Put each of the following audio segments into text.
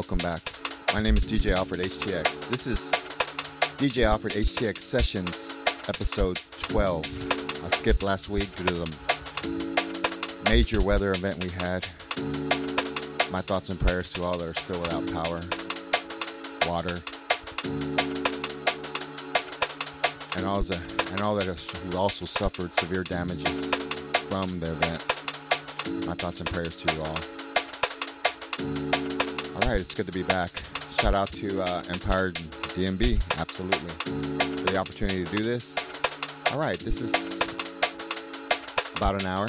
Welcome back. My name is DJ Alfred HTX. This is DJ Alfred HTX Sessions, episode 12. I skipped last week due to the major weather event we had. My thoughts and prayers to all that are still without power, water, and all the and all that who also suffered severe damages from the event. My thoughts and prayers to you all. All right, it's good to be back. Shout out to uh, Empire DnB, absolutely, for the opportunity to do this. All right, this is about an hour.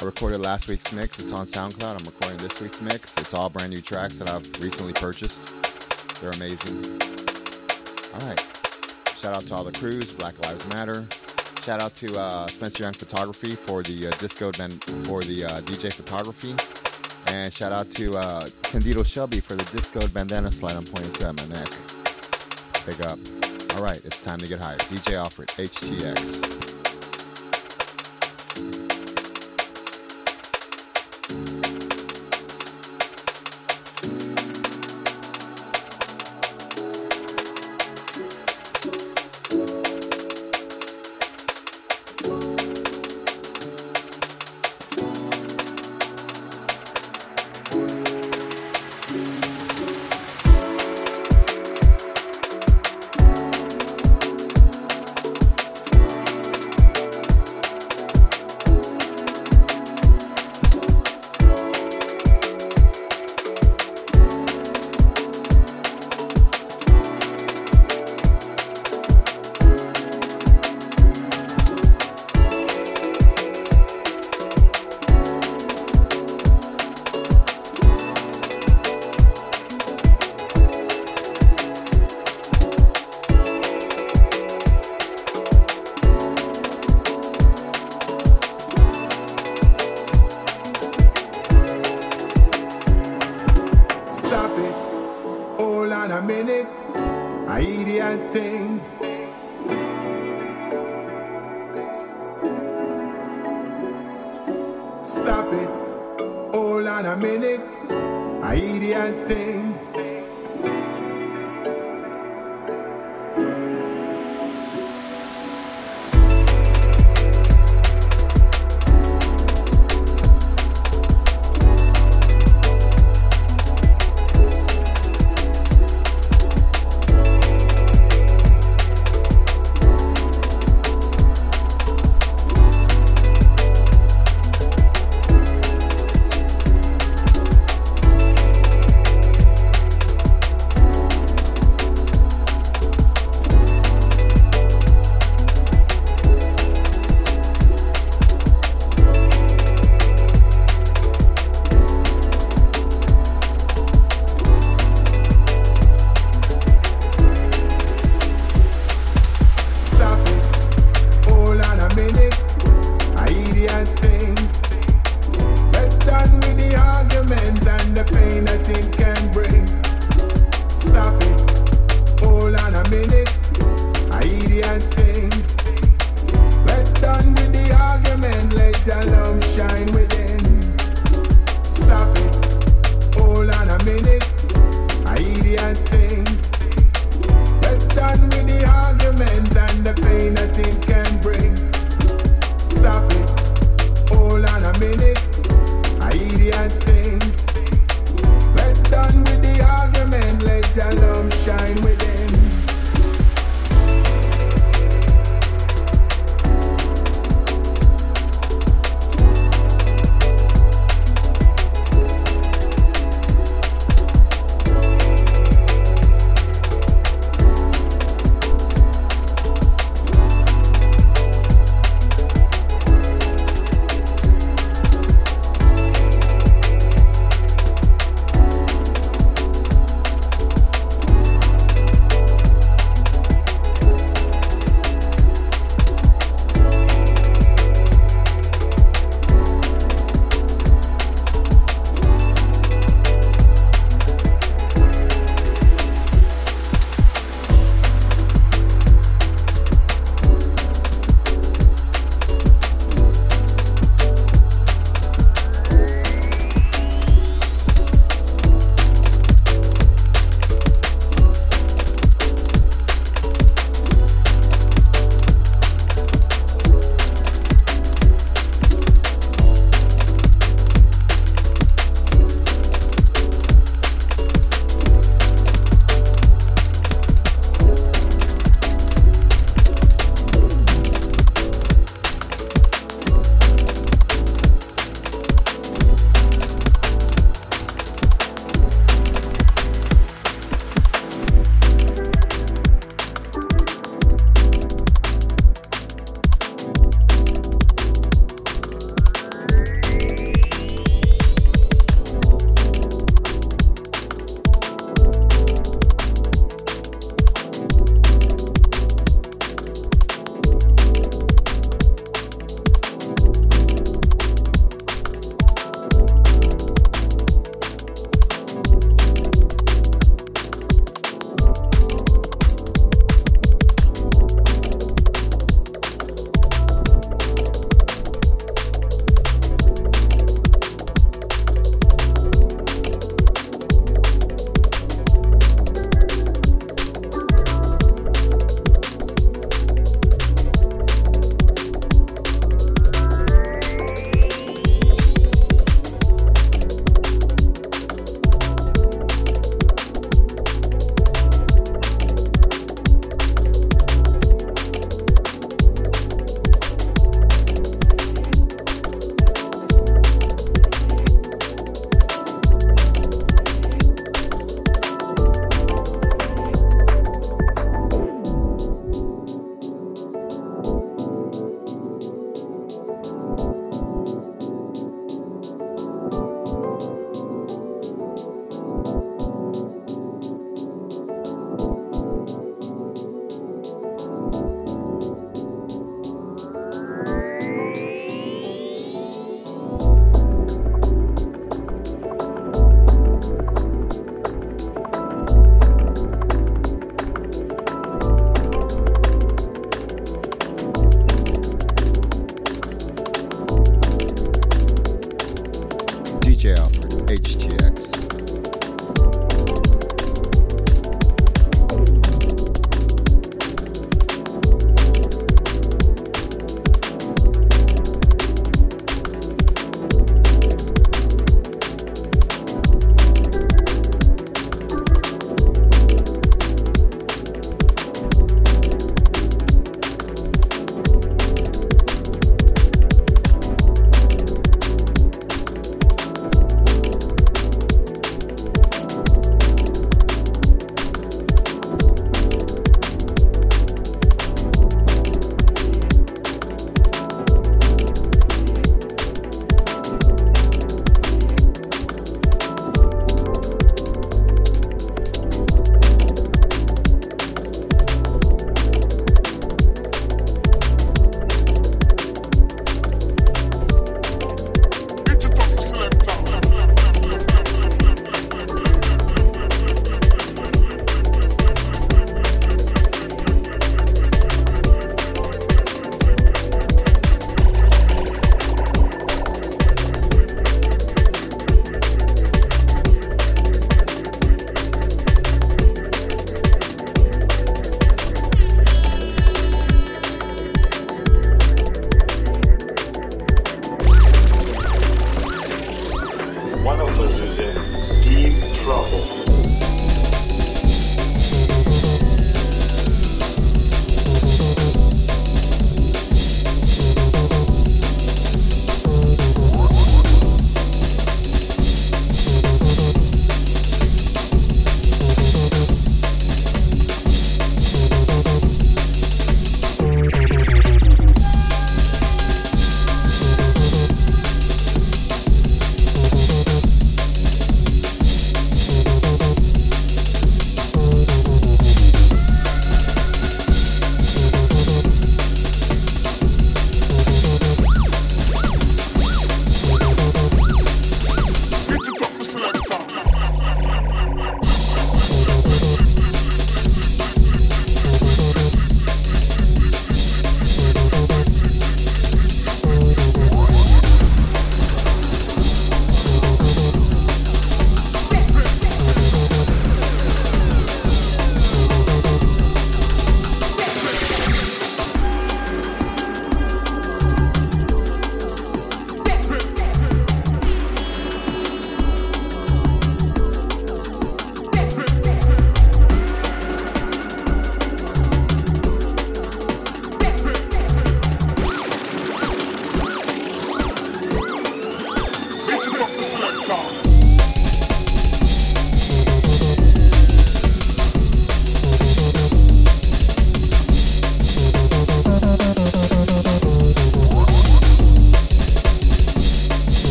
I recorded last week's mix. It's on SoundCloud. I'm recording this week's mix. It's all brand new tracks that I've recently purchased. They're amazing. All right. Shout out to all the crews, Black Lives Matter. Shout out to uh, Spencer Young Photography for the uh, disco ben- for the uh, DJ photography. And shout out to uh, Candido Shelby for the disco bandana slide I'm pointing to at my neck. Big up. All right, it's time to get higher. DJ Alfred, HTX.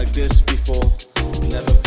like this before. Never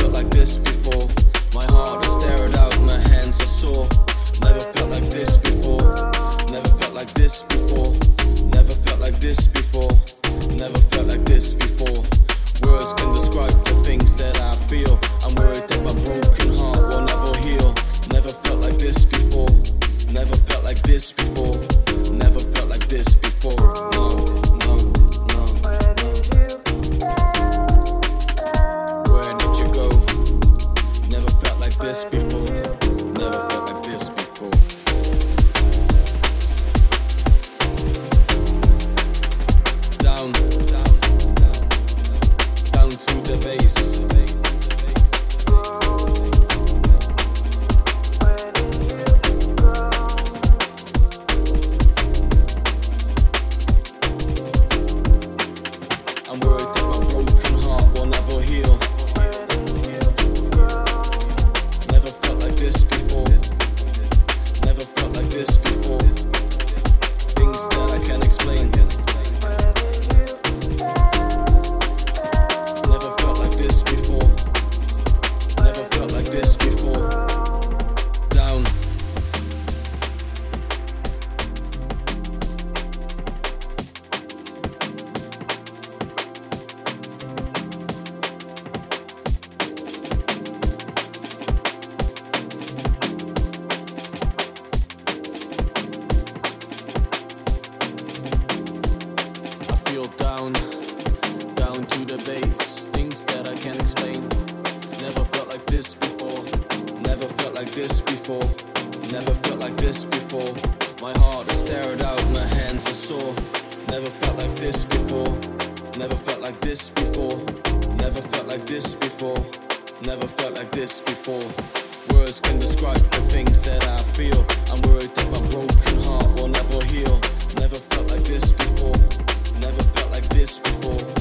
like this before. Never felt like this before. My heart is stared out, my hands are sore. Never felt like this before. Never felt like this before. Never felt like this before. Never felt like this before. Words can describe the things that I feel. I'm worried that my broken heart will never heal. Never felt like this before. Never felt like this before.